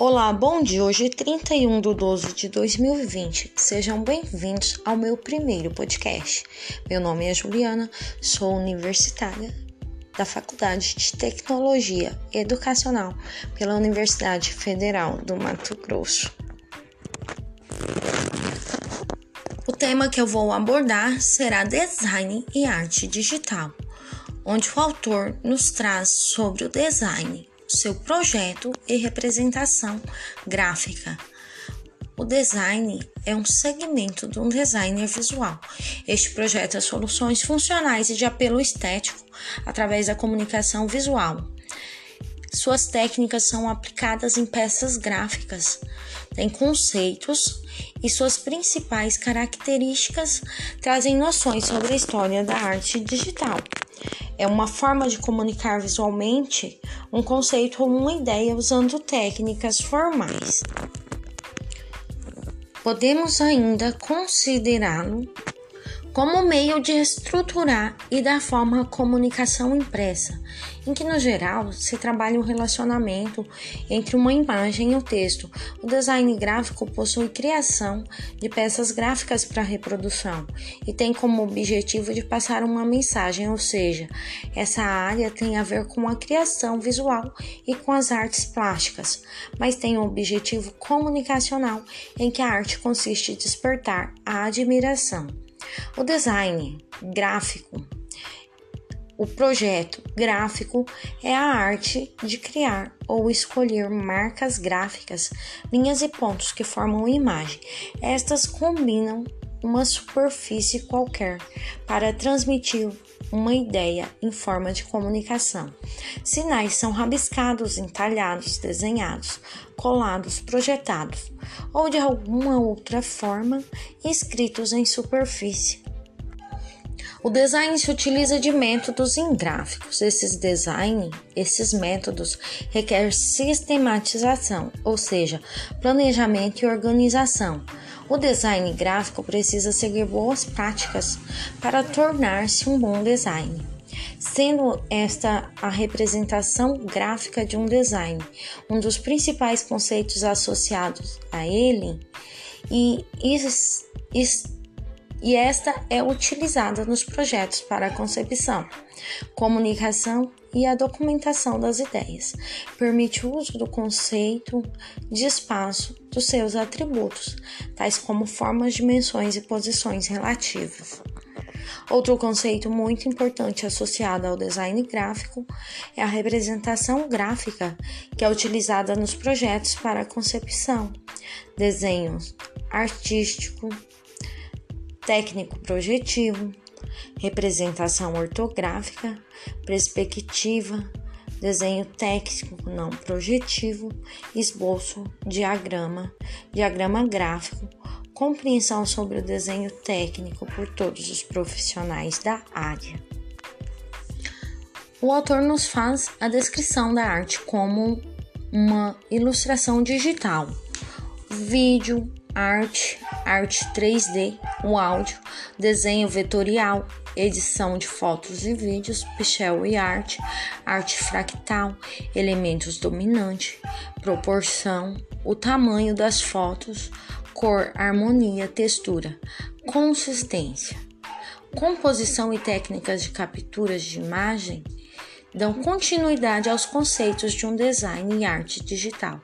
Olá, bom dia. Hoje é 31 de 12 de 2020. Sejam bem-vindos ao meu primeiro podcast. Meu nome é Juliana, sou universitária da Faculdade de Tecnologia Educacional pela Universidade Federal do Mato Grosso. O tema que eu vou abordar será design e arte digital, onde o autor nos traz sobre o design seu projeto e representação gráfica. O design é um segmento de um designer visual. Este projeta soluções funcionais e de apelo estético através da comunicação visual. Suas técnicas são aplicadas em peças gráficas, tem conceitos e suas principais características trazem noções sobre a história da arte digital. É uma forma de comunicar visualmente um conceito ou uma ideia usando técnicas formais. Podemos ainda considerá-lo como meio de estruturar e dar forma à comunicação impressa, em que no geral se trabalha um relacionamento entre uma imagem e o texto. O design gráfico possui criação de peças gráficas para reprodução e tem como objetivo de passar uma mensagem, ou seja, essa área tem a ver com a criação visual e com as artes plásticas, mas tem um objetivo comunicacional em que a arte consiste em despertar a admiração. O design gráfico, o projeto gráfico é a arte de criar ou escolher marcas gráficas, linhas e pontos que formam imagem. Estas combinam uma superfície qualquer para transmitir uma ideia em forma de comunicação. Sinais são rabiscados, entalhados, desenhados, colados, projetados ou de alguma outra forma escritos em superfície. O design se utiliza de métodos em gráficos. Esses design, esses métodos requerem sistematização, ou seja, planejamento e organização o design gráfico precisa seguir boas práticas para tornar-se um bom design, sendo esta a representação gráfica de um design, um dos principais conceitos associados a ele, e, e esta é utilizada nos projetos para concepção, comunicação e a documentação das ideias. Permite o uso do conceito de espaço dos seus atributos, tais como formas, dimensões e posições relativas. Outro conceito muito importante associado ao design gráfico é a representação gráfica, que é utilizada nos projetos para concepção, desenho artístico, técnico projetivo, representação ortográfica, perspectiva, desenho técnico não projetivo, esboço, diagrama, diagrama gráfico, compreensão sobre o desenho técnico por todos os profissionais da área. O autor nos faz a descrição da arte como uma ilustração digital, vídeo, arte, arte 3D, o áudio, desenho vetorial, edição de fotos e vídeos, pichel e arte, arte fractal, elementos dominante, proporção, o tamanho das fotos, cor, harmonia, textura, consistência. Composição e técnicas de capturas de imagem dão continuidade aos conceitos de um design e arte digital.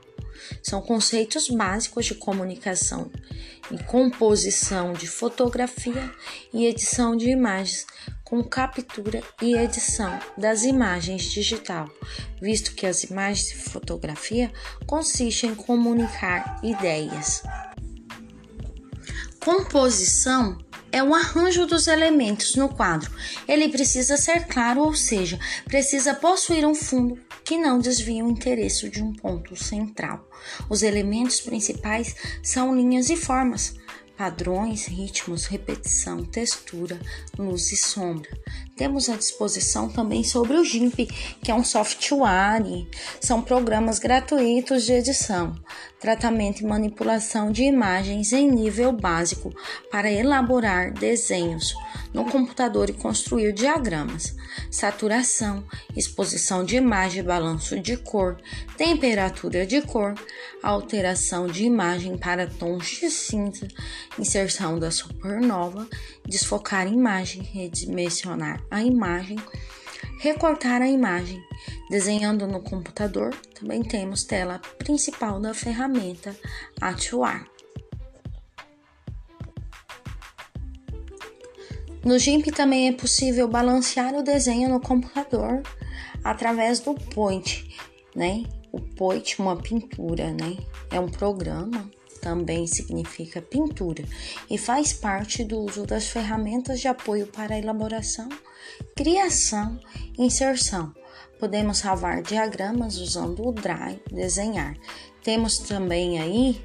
São conceitos básicos de comunicação e composição de fotografia e edição de imagens com captura e edição das imagens digital, visto que as imagens e fotografia consistem em comunicar ideias. Composição é o arranjo dos elementos no quadro. Ele precisa ser claro, ou seja, precisa possuir um fundo que não desvie o interesse de um ponto central. Os elementos principais são linhas e formas, padrões, ritmos, repetição, textura, luz e sombra. Temos à disposição também sobre o GIMP, que é um software, são programas gratuitos de edição. Tratamento e manipulação de imagens em nível básico para elaborar desenhos no computador e construir diagramas, saturação, exposição de imagem, balanço de cor, temperatura de cor, alteração de imagem para tons de cinza, inserção da supernova, desfocar imagem, redimensionar a imagem, recortar a imagem. Desenhando no computador, também temos tela principal da ferramenta Atuar. No GIMP também é possível balancear o desenho no computador através do Point, né? O Point, uma pintura, né? É um programa, também significa pintura, e faz parte do uso das ferramentas de apoio para elaboração, criação e inserção. Podemos salvar diagramas usando o Drive, desenhar. Temos também aí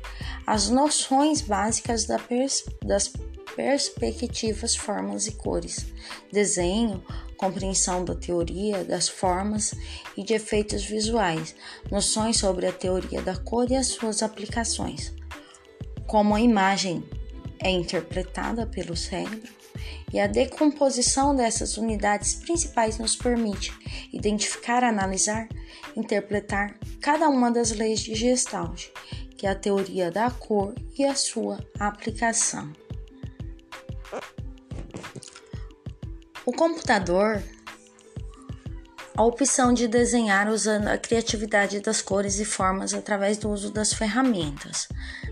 as noções básicas da pers das perspectivas, formas e cores, desenho, compreensão da teoria das formas e de efeitos visuais, noções sobre a teoria da cor e as suas aplicações, como a imagem é interpretada pelo cérebro e a decomposição dessas unidades principais nos permite identificar, analisar, interpretar cada uma das leis de Gestalt, que é a teoria da cor e a sua aplicação. O computador, a opção de desenhar usando a criatividade das cores e formas através do uso das ferramentas,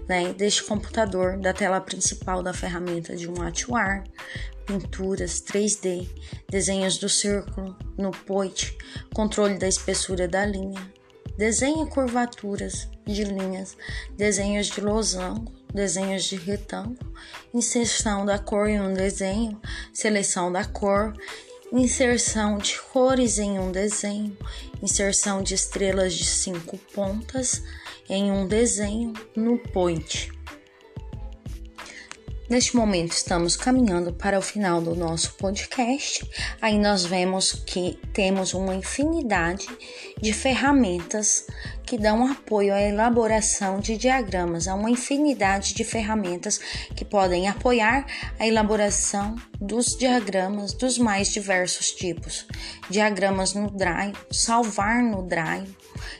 né, deste computador, da tela principal da ferramenta de um atuar, pinturas 3D, desenhos do círculo no point, controle da espessura da linha, desenha curvaturas de linhas, desenhos de losango, desenhos de retângulo, inserção da cor em um desenho, seleção da cor, inserção de cores em um desenho, inserção de estrelas de cinco pontas em um desenho no point. Neste momento estamos caminhando para o final do nosso podcast. Aí nós vemos que temos uma infinidade de ferramentas que dão apoio à elaboração de diagramas. Há uma infinidade de ferramentas que podem apoiar a elaboração dos diagramas dos mais diversos tipos. Diagramas no Drive, salvar no Drive,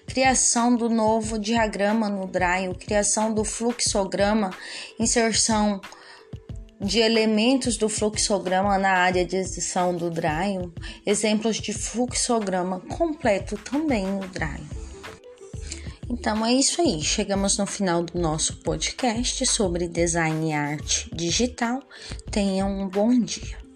criação do novo diagrama no Drive, criação do fluxograma, inserção de elementos do fluxograma na área de edição do Drive, exemplos de fluxograma completo também no Drive. Então é isso aí, chegamos no final do nosso podcast sobre design e arte digital. Tenham um bom dia.